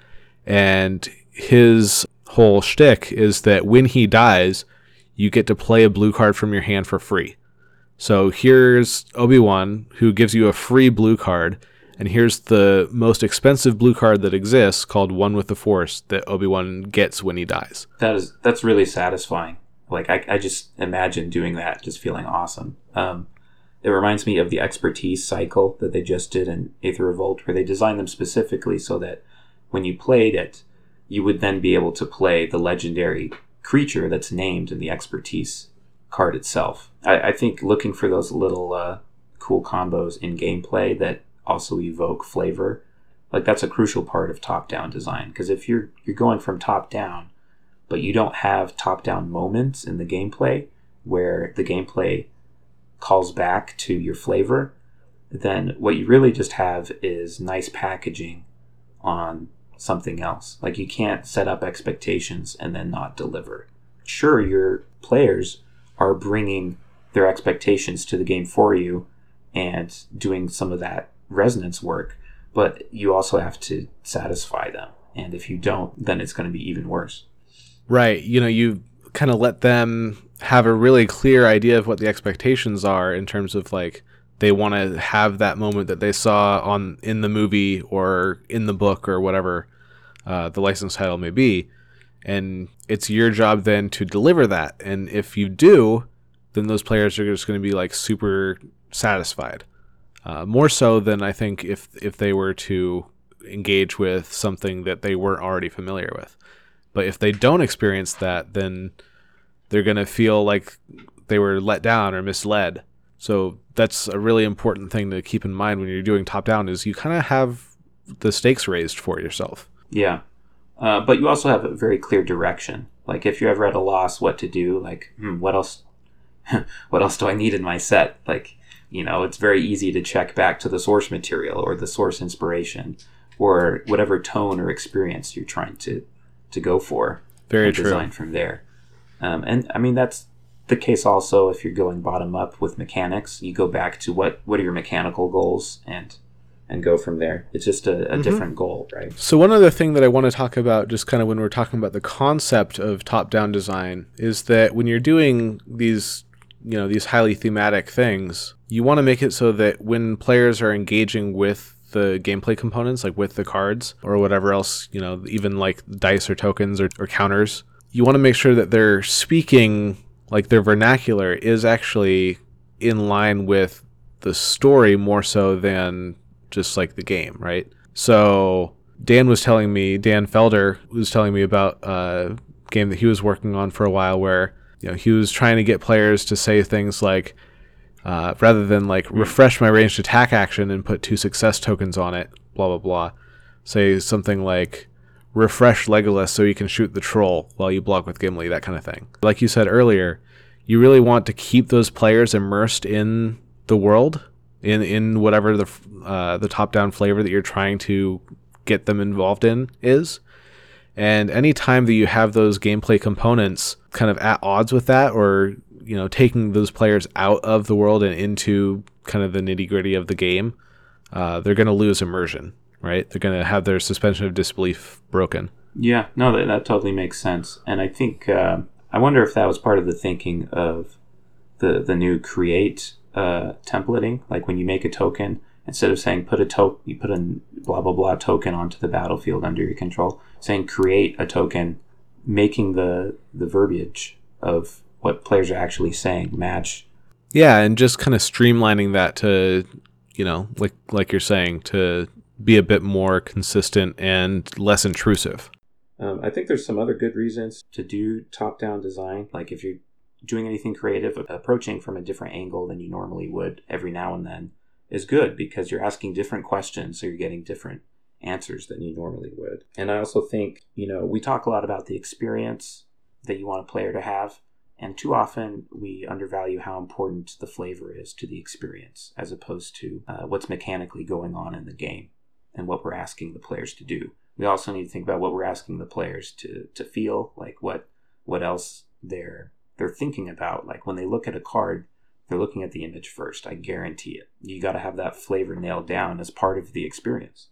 and his whole shtick is that when he dies, you get to play a blue card from your hand for free. So here's Obi Wan, who gives you a free blue card, and here's the most expensive blue card that exists, called One with the Force, that Obi Wan gets when he dies. That is that's really satisfying. Like I, I just imagine doing that, just feeling awesome. Um, it reminds me of the expertise cycle that they just did in Aether Revolt, where they designed them specifically so that when you played it, you would then be able to play the legendary creature that's named in the expertise card itself. I, I think looking for those little uh, cool combos in gameplay that also evoke flavor, like that's a crucial part of top-down design. Because if you're you're going from top down, but you don't have top-down moments in the gameplay where the gameplay calls back to your flavor, then what you really just have is nice packaging on something else. Like you can't set up expectations and then not deliver. Sure, your players are bringing their expectations to the game for you and doing some of that resonance work, but you also have to satisfy them. And if you don't, then it's going to be even worse. Right. You know, you kind of let them have a really clear idea of what the expectations are in terms of like they want to have that moment that they saw on in the movie or in the book or whatever uh, the license title may be and it's your job then to deliver that. And if you do, then those players are just going to be like super satisfied. Uh, more so than I think if if they were to engage with something that they weren't already familiar with. But if they don't experience that, then they're going to feel like they were let down or misled. So that's a really important thing to keep in mind when you're doing top down is you kind of have the stakes raised for yourself. Yeah. Uh, but you also have a very clear direction. Like if you're ever at a loss what to do, like hmm, what else, <laughs> what else do I need in my set? Like you know, it's very easy to check back to the source material or the source inspiration or whatever tone or experience you're trying to to go for. Very true. Design from there, um, and I mean that's the case also if you're going bottom up with mechanics. You go back to what what are your mechanical goals and and go from there. It's just a, a mm-hmm. different goal, right? So one other thing that I want to talk about, just kind of when we're talking about the concept of top-down design, is that when you're doing these, you know, these highly thematic things, you want to make it so that when players are engaging with the gameplay components, like with the cards or whatever else, you know, even like dice or tokens or, or counters, you want to make sure that they're speaking like their vernacular is actually in line with the story more so than just like the game, right? So Dan was telling me, Dan Felder was telling me about a game that he was working on for a while where you know he was trying to get players to say things like uh, rather than like refresh my ranged attack action and put two success tokens on it, blah blah blah. Say something like refresh Legolas so you can shoot the troll while you block with Gimli, that kind of thing. Like you said earlier, you really want to keep those players immersed in the world, in in whatever the uh, the top down flavor that you're trying to get them involved in is. And anytime that you have those gameplay components kind of at odds with that, or you know, taking those players out of the world and into kind of the nitty gritty of the game, uh, they're going to lose immersion, right? They're going to have their suspension of disbelief broken. Yeah, no, that, that totally makes sense. And I think, uh, I wonder if that was part of the thinking of the, the new create uh, templating. Like when you make a token, instead of saying put a token, you put a blah, blah, blah token onto the battlefield under your control, saying create a token, making the, the verbiage of what players are actually saying match. Yeah, and just kind of streamlining that to, you know, like like you're saying, to be a bit more consistent and less intrusive. Um, I think there's some other good reasons to do top-down design. Like if you're doing anything creative, approaching from a different angle than you normally would every now and then is good because you're asking different questions, so you're getting different answers than you normally would. And I also think, you know, we talk a lot about the experience that you want a player to have. And too often we undervalue how important the flavor is to the experience as opposed to uh, what's mechanically going on in the game and what we're asking the players to do. We also need to think about what we're asking the players to, to feel, like what what else they're they're thinking about. Like when they look at a card, they're looking at the image first. I guarantee it. You got to have that flavor nailed down as part of the experience.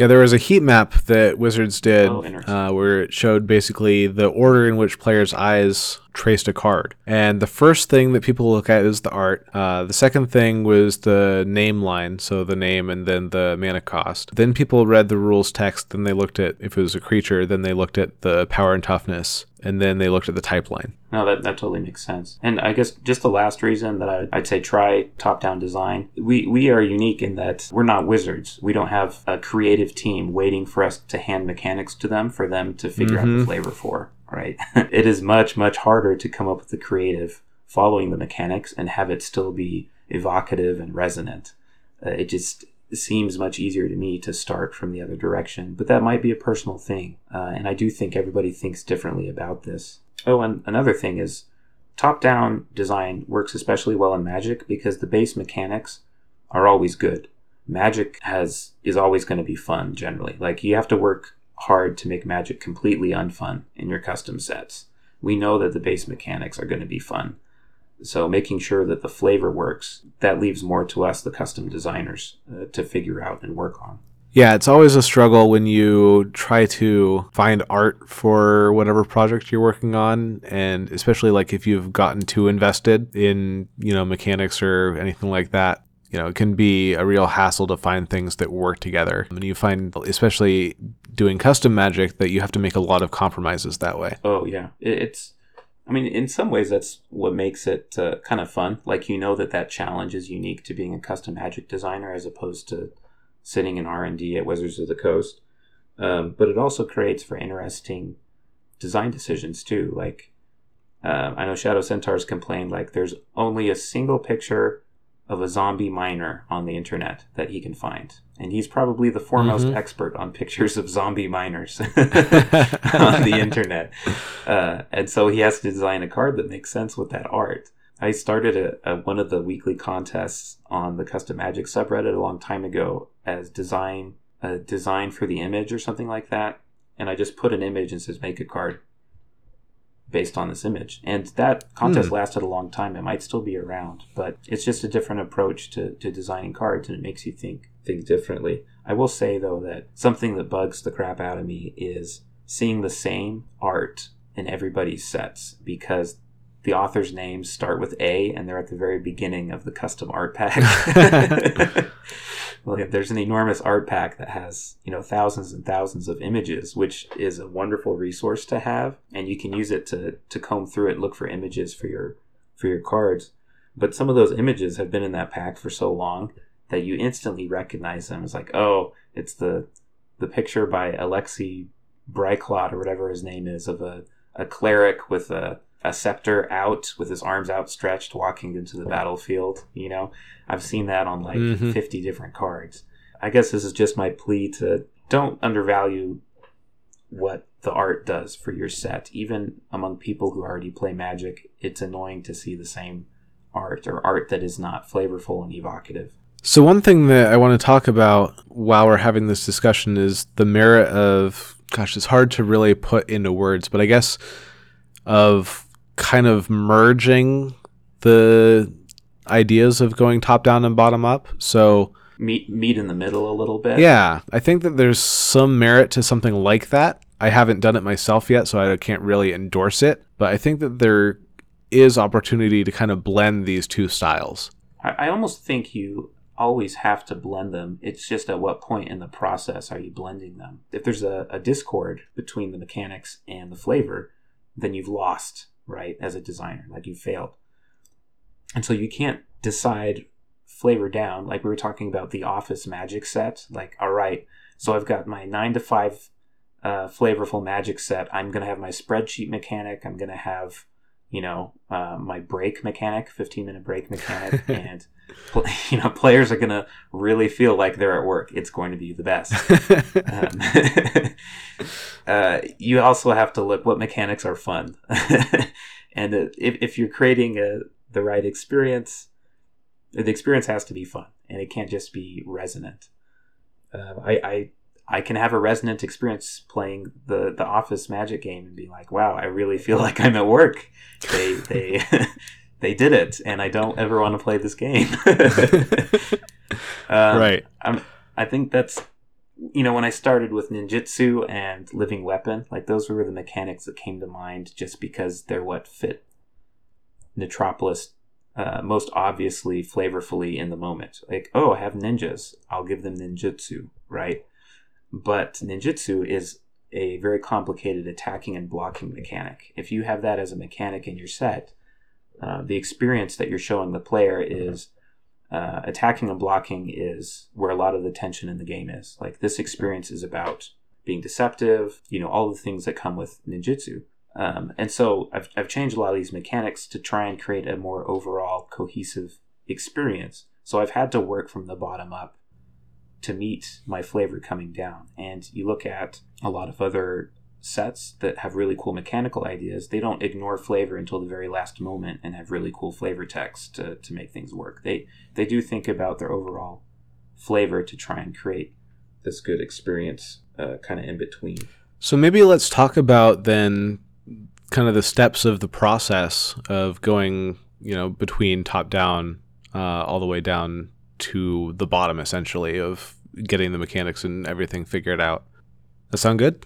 Yeah, there was a heat map that Wizards did oh, uh, where it showed basically the order in which players' eyes traced a card. And the first thing that people look at is the art. Uh, the second thing was the name line, so the name and then the mana cost. Then people read the rules text, then they looked at if it was a creature, then they looked at the power and toughness, and then they looked at the type line. No, that, that totally makes sense. And I guess just the last reason that I, would say try top down design, we, we are unique in that we're not wizards. We don't have a creative team waiting for us to hand mechanics to them for them to figure mm-hmm. out the mm-hmm. flavor for right? <laughs> it is much, much harder to come up with the creative following the mechanics and have it still be evocative and resonant. Uh, it just seems much easier to me to start from the other direction, but that might be a personal thing. Uh, and I do think everybody thinks differently about this. Oh, and another thing is top down design works especially well in Magic because the base mechanics are always good. Magic has is always going to be fun generally. Like you have to work hard to make Magic completely unfun in your custom sets. We know that the base mechanics are going to be fun. So making sure that the flavor works, that leaves more to us, the custom designers, uh, to figure out and work on. Yeah, it's always a struggle when you try to find art for whatever project you're working on and especially like if you've gotten too invested in, you know, mechanics or anything like that you know, it can be a real hassle to find things that work together. And you find, especially doing custom magic, that you have to make a lot of compromises that way. Oh, yeah. It's, I mean, in some ways, that's what makes it uh, kind of fun. Like, you know that that challenge is unique to being a custom magic designer as opposed to sitting in R&D at Wizards of the Coast. Um, but it also creates for interesting design decisions, too. Like, uh, I know Shadow Centaurs complained, like, there's only a single picture of a zombie miner on the internet that he can find. And he's probably the foremost mm-hmm. expert on pictures of zombie miners <laughs> <laughs> on the internet. Uh, and so he has to design a card that makes sense with that art. I started a, a, one of the weekly contests on the Custom Magic subreddit a long time ago as design a design for the image or something like that. And I just put an image and says make a card based on this image. And that contest mm. lasted a long time. It might still be around, but it's just a different approach to, to designing cards and it makes you think think differently. I will say though that something that bugs the crap out of me is seeing the same art in everybody's sets because the author's names start with A and they're at the very beginning of the custom art pack. <laughs> <laughs> well, there's an enormous art pack that has you know thousands and thousands of images, which is a wonderful resource to have, and you can use it to to comb through it, and look for images for your for your cards. But some of those images have been in that pack for so long that you instantly recognize them as like, oh, it's the the picture by Alexei Bryklot or whatever his name is of a, a cleric with a, a scepter out with his arms outstretched walking into the battlefield. You know, I've seen that on like Mhm. 50 different cards. I guess this is just my plea to don't undervalue what the art does for your set. Even among people who already play Magic, it's annoying to see the same art or art that is not flavorful and evocative. So one thing that I want to talk about while we're having this discussion is the merit of gosh, it's hard to really put into words, but I guess of kind of merging the ideas of going top down and bottom up. So Meet meet in the middle a little bit. yeah, I think that there's some merit to something like that. I haven't done it myself yet, so I can't really endorse it, but I think that there is opportunity to kind of blend these two styles. I, I almost think you always have to blend them. It's just at what point in the process are you blending them? If there's a, a discord between the mechanics and the flavor, then you've lost, right, as a designer. Like you failed. And so you can't decide flavor down, like we were talking about the office magic set. Like, all right, so I've got my nine to five uh, flavorful magic set. I'm going to have my spreadsheet mechanic. I'm going to have, you know, uh, my break mechanic, 15 minute break mechanic. <laughs> and, <laughs> you know, players are going to really feel like they're at work. It's going to be the best. <laughs> Um, <laughs> uh, you also have to look what mechanics are fun. and uh, if, if you're creating a, the right experience, the experience has to be fun and it can't just be resonant. Uh, I, I I can have a resonant experience playing the the Office Magic game and be like, wow, I really feel like I'm at work. They they they did it, and I don't ever want to play this game. <laughs> <laughs> Um, right. I'm, I think that's, you know, when I started with ninjutsu and living weapon, like those were the mechanics that came to mind just because they're what fit Metropolis uh, most obviously, flavorfully in the moment. Like, oh, I have ninjas, I'll give them ninjutsu, right? But ninjutsu is a very complicated attacking and blocking mechanic. If you have that as a mechanic in your set, uh, the experience that you're showing the player is uh, attacking and blocking is where a lot of the tension in the game is. Like this experience is about being deceptive, you know, all the things that come with ninjutsu. Um, and so I've, I've changed a lot of these mechanics to try and create a more overall cohesive experience. So I've had to work from the bottom up to meet my flavor coming down. And you look at a lot of other sets that have really cool mechanical ideas, they don't ignore flavor until the very last moment and have really cool flavor text to, to make things work. They they do think about their overall flavor to try and create this good experience uh, kind of in between. So maybe let's talk about then kind of the steps of the process of going, you know, between top down uh, all the way down to the bottom, essentially, of getting the mechanics and everything figured out. That sound good?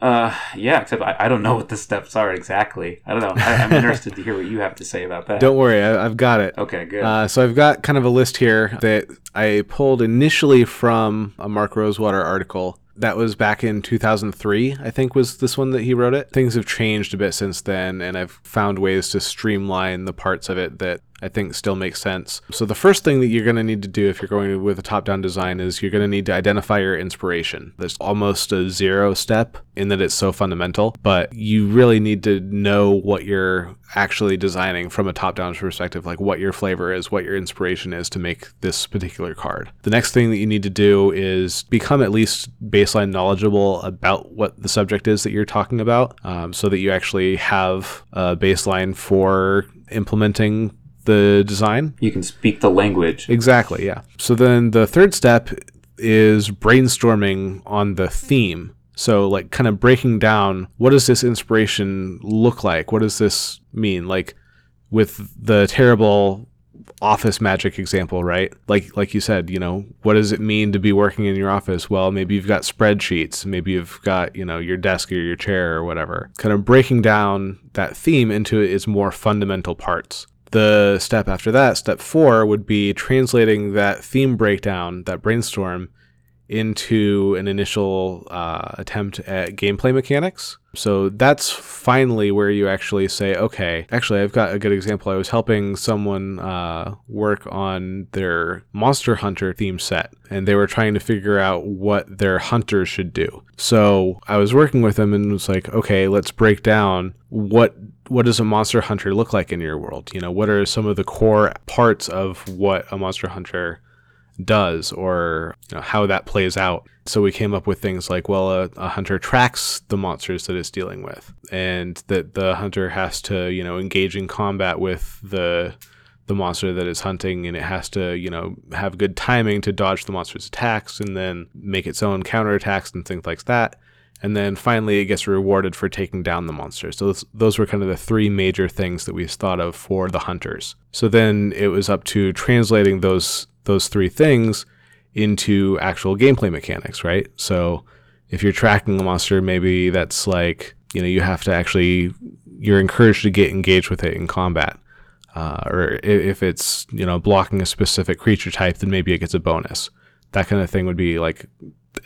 Uh, yeah, except I, I don't know what the steps are exactly. I don't know. I, I'm interested to hear what you have to say about that. Don't worry, I, I've got it. Okay, good. Uh, so I've got kind of a list here that I pulled initially from a Mark Rosewater article. That was back in 2003, I think was this one that he wrote it. Things have changed a bit since then, and I've found ways to streamline the parts of it that I think still makes sense. So the first thing that you're going to need to do if you're going with a top-down design is you're going to need to identify your inspiration. There's almost a zero step in that it's so fundamental, but you really need to know what you're actually designing from a top-down perspective, like what your flavor is, what your inspiration is to make this particular card. The next thing that you need to do is become at least baseline knowledgeable about what the subject is that you're talking about, um, so that you actually have a baseline for implementing the design. you can speak the language. Exactly, yeah. So then the third step is brainstorming on the theme. So like kind of breaking down what does this inspiration look like? What does this mean? Like with the terrible office magic example, right? Like like you said, you know, what does it mean to be working in your office? Well, maybe you've got spreadsheets, maybe you've got, you know, your desk or your chair or whatever. Kind of breaking down that theme into its more fundamental parts. The step after that, step four, would be translating that theme breakdown, that brainstorm, into an initial uh, attempt at gameplay mechanics. So that's finally where you actually say, okay, actually, I've got a good example. I was helping someone uh, work on their Monster Hunter theme set, and they were trying to figure out what their hunters should do. So I was working with them and was like, okay, let's break down what what does a monster hunter look like in your world? You know, what are some of the core parts of what a monster hunter does or you know, how that plays out. So we came up with things like, well, a, a, hunter tracks the monsters that it's dealing with, and that the hunter has to, you know, engage in combat with the the monster that it's hunting, and it has to, you know, have good timing to dodge the monster's attacks, and then make its own counterattacks and things like that. And then finally, it gets rewarded for taking down the monster. So those, those were kind of the three major things that we thought of for the hunters. So then it was up to translating those those three things into actual gameplay mechanics, right? So if you're tracking a monster, maybe that's like, you know, you have to actually, you're encouraged to get engaged with it in combat. Uh, or if it's, you know, blocking a specific creature type, then maybe it gets a bonus. That kind of thing would be like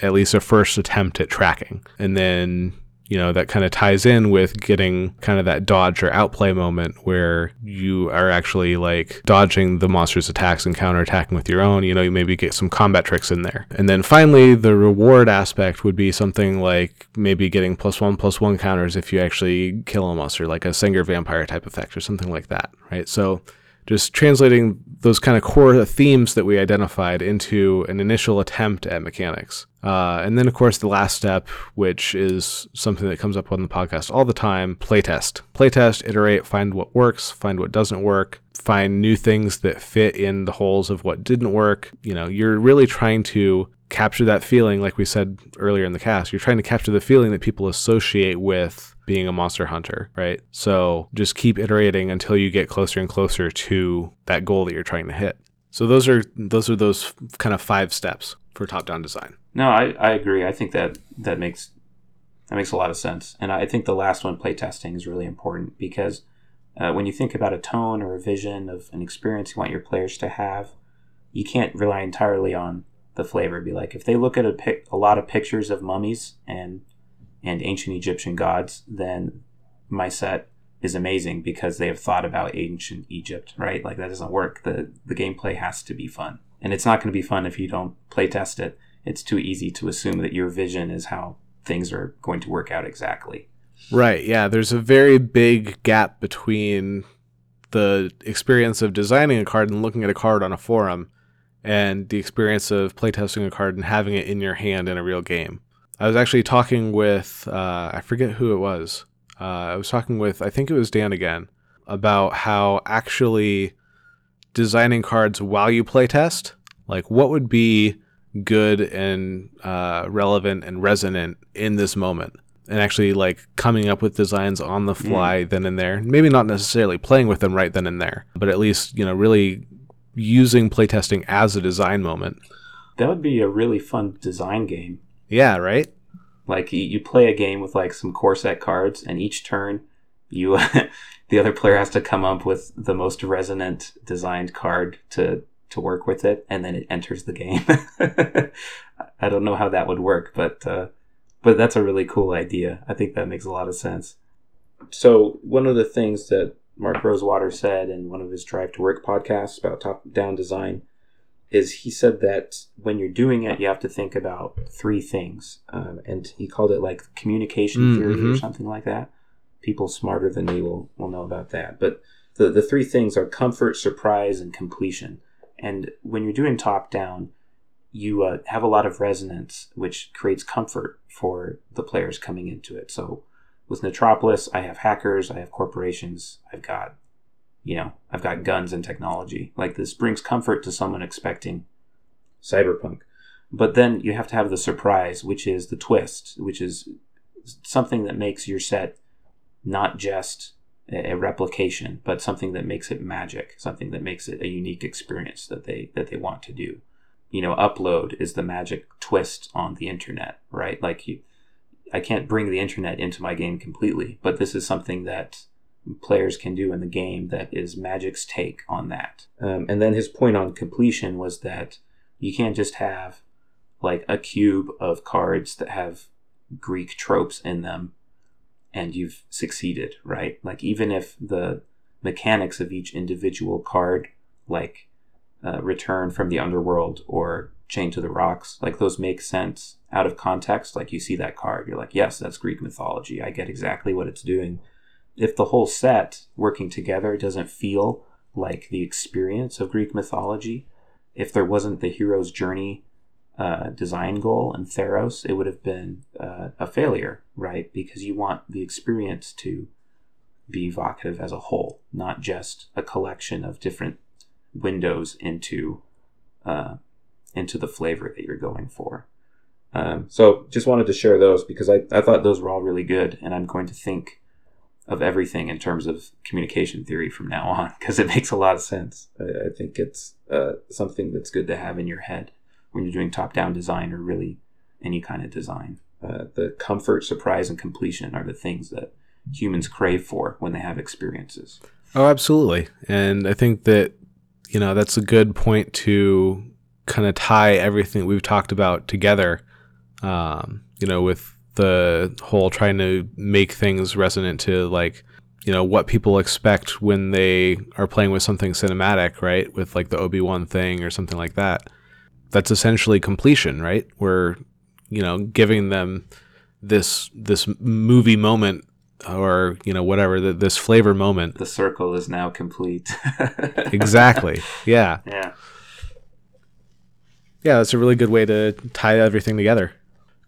at least a first attempt at tracking. And then you know, that kind of ties in with getting kind of that dodge or outplay moment where you are actually like dodging the monster's attacks and counterattacking with your own. You know, you maybe get some combat tricks in there. And then finally, the reward aspect would be something like maybe getting plus one plus one counters if you actually kill a monster, like a Sengir vampire type effect or something like that, right? So just translating those kind of core themes that we identified into an initial attempt at mechanics. Uh, and then, of course, the last step, which is something that comes up on the podcast all the time playtest. Playtest, iterate, find what works, find what doesn't work, find new things that fit in the holes of what didn't work. You know, you're really trying to capture that feeling, like we said earlier in the cast. You're trying to capture the feeling that people associate with being a monster hunter, right? So just keep iterating until you get closer and closer to that goal that you're trying to hit. So those are those are those kind of five steps for top-down design. No, I, I agree. I think that that makes that makes a lot of sense, and I think the last one, playtesting, is really important because uh, when you think about a tone or a vision of an experience you want your players to have, you can't rely entirely on the flavor. Be like if they look at a pic- a lot of pictures of mummies and and ancient Egyptian gods, then my set is amazing because they have thought about ancient Egypt, right? Like that doesn't work. The the gameplay has to be fun. And it's not going to be fun if you don't play test it. It's too easy to assume that your vision is how things are going to work out exactly. Right. Yeah, there's a very big gap between the experience of designing a card and looking at a card on a forum and the experience of playtesting a card and having it in your hand in a real game. I was actually talking with, uh, I forget who it was. Uh, I was talking with, I think it was Dan again, about how actually designing cards while you playtest, like what would be good and uh, relevant and resonant in this moment. And actually, like coming up with designs on the fly mm. then and there. Maybe not necessarily playing with them right then and there, but at least, you know, really using playtesting as a design moment. That would be a really fun design game. Yeah, right? Like you play a game with like some core set cards, and each turn you <laughs> the other player has to come up with the most resonant designed card to to work with it, and then it enters the game. <laughs> I don't know how that would work, but uh, but that's a really cool idea. I think that makes a lot of sense. So one of the things that Mark Rosewater said in one of his Drive to Work podcasts about top down design is he said that when you're doing it, you have to think about three things, um, and he called it like communication mm-hmm. theory or something like that. People smarter than me will will know about that, but the the three things are comfort, surprise, and completion. And when you're doing top down, you uh, have a lot of resonance, which creates comfort for the players coming into it. So with Metropolis, I have hackers, I have corporations, I've got you know, I've got guns and technology. Like this brings comfort to someone expecting cyberpunk. But then you have to have the surprise, which is the twist, which is something that makes your set not just a replication, but something that makes it magic, something that makes it a unique experience that they that they want to do. You know, upload is the magic twist on the internet, right? Like you I can't bring the internet into my game completely, but this is something that players can do in the game that is Magic's take on that. Um, and then his point on completion was that you can't just have like a cube of cards that have Greek tropes in them and you've succeeded, right? Like even if the mechanics of each individual card, like uh, Return from the Underworld or Chain to the Rocks, like those make sense out of context. Like you see that card, you're like, yes, that's Greek mythology. I get exactly what it's doing. If the whole set working together doesn't feel like the experience of Greek mythology, if there wasn't the hero's journey uh, design goal in Theros, it would have been uh, a failure, right? Because you want the experience to be evocative as a whole, not just a collection of different windows into uh, into the flavor that you're going for. Um, so just wanted to share those because I, I thought those were all really good, and I'm going to think of everything in terms of communication theory from now on because it makes a lot of sense. I, I think it's uh, something that's good to have in your head when you're doing top down design or really any kind of design. Uh, the comfort, surprise, and completion are the things that humans crave for when they have experiences. Oh, absolutely. And I think that, you know, that's a good point to kind of tie everything we've talked about together, um, you know, with the whole trying to make things resonant to like, you know, what people expect when they are playing with something cinematic, right? With like the Obi Wan thing or something like that that's essentially completion, right? We're, you know, giving them this this movie moment or you know whatever the, this flavor moment. The circle is now complete. <laughs> exactly. Yeah. Yeah. Yeah, that's a really good way to tie everything together.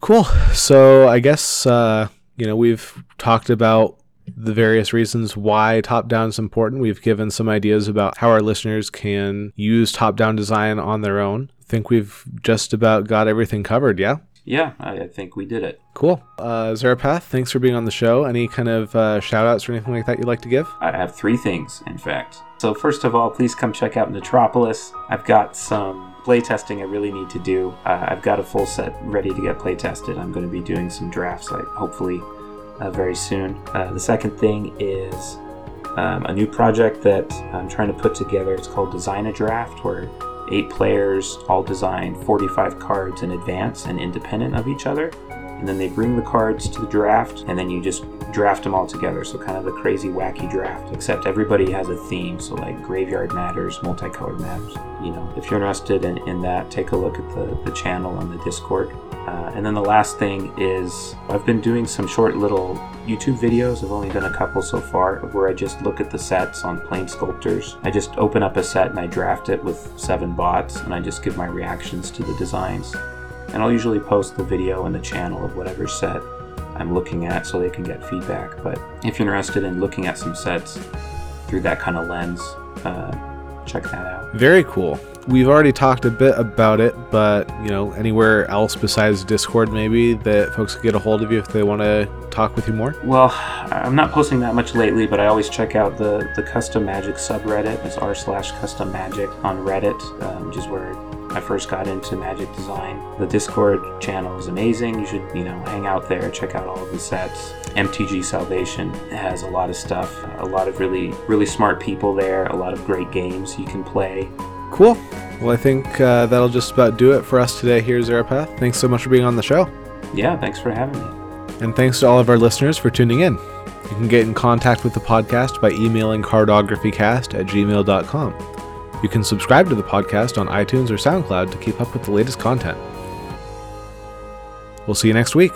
Cool. So I guess uh, you know we've talked about the various reasons why top down is important. We've given some ideas about how our listeners can use top down design on their own I think we've just about got everything covered, yeah? Yeah, I, think we did it. Cool. Uh, Zarapath, thanks for being on the show. Any kind of uh, shout outs or anything like that you'd like to give? I have three things, in fact. So, first of all, please come check out Metropolis. I've got some playtesting I really need to do. Uh, I've got a full set ready to get playtested. I'm going to be doing some drafts, like, hopefully, uh, very soon. Uh, the second thing is um, a new project that I'm trying to put together. It's called Design a Draft, where Eight players all design 45 cards in advance and independent of each other. And then they bring the cards to the draft, and then you just draft them all together. So, kind of the crazy, wacky draft, except everybody has a theme. So, like Graveyard Matters, Multicolored Matters. You know, if you're interested in, in that, take a look at the, the channel on the Discord. Uh, and then the last thing is I've been doing some short little YouTube videos. I've only done a couple so far where I just look at the sets on Planesculptors. I just open up a set and I draft it with seven bots and I just give my reactions to the designs. And I'll usually post the video in the channel of whatever set I'm looking at so they can get feedback. But if you're interested in looking at some sets through that kind of lens, uh, check that out. Very cool. We've already talked a bit about it, but you know, anywhere else besides Discord, maybe that folks can get a hold of you if they want to talk with you more. Well, I'm not posting that much lately, but I always check out the the Custom Magic subreddit. It's r slash Custom Magic on Reddit, um, which is where I first got into magic design. The Discord channel is amazing. You should, you know, hang out there, check out all of the sets. MTG Salvation has a lot of stuff, a lot of really, really smart people there, a lot of great games you can play. Cool. Well, I think uh, that'll just about do it for us today here, Zarapath. Thanks so much for being on the show. Yeah, thanks for having me. And thanks to all of our listeners for tuning in. You can get in contact with the podcast by emailing cardographycast at gmail.com. You can subscribe to the podcast on iTunes or SoundCloud to keep up with the latest content. We'll see you next week.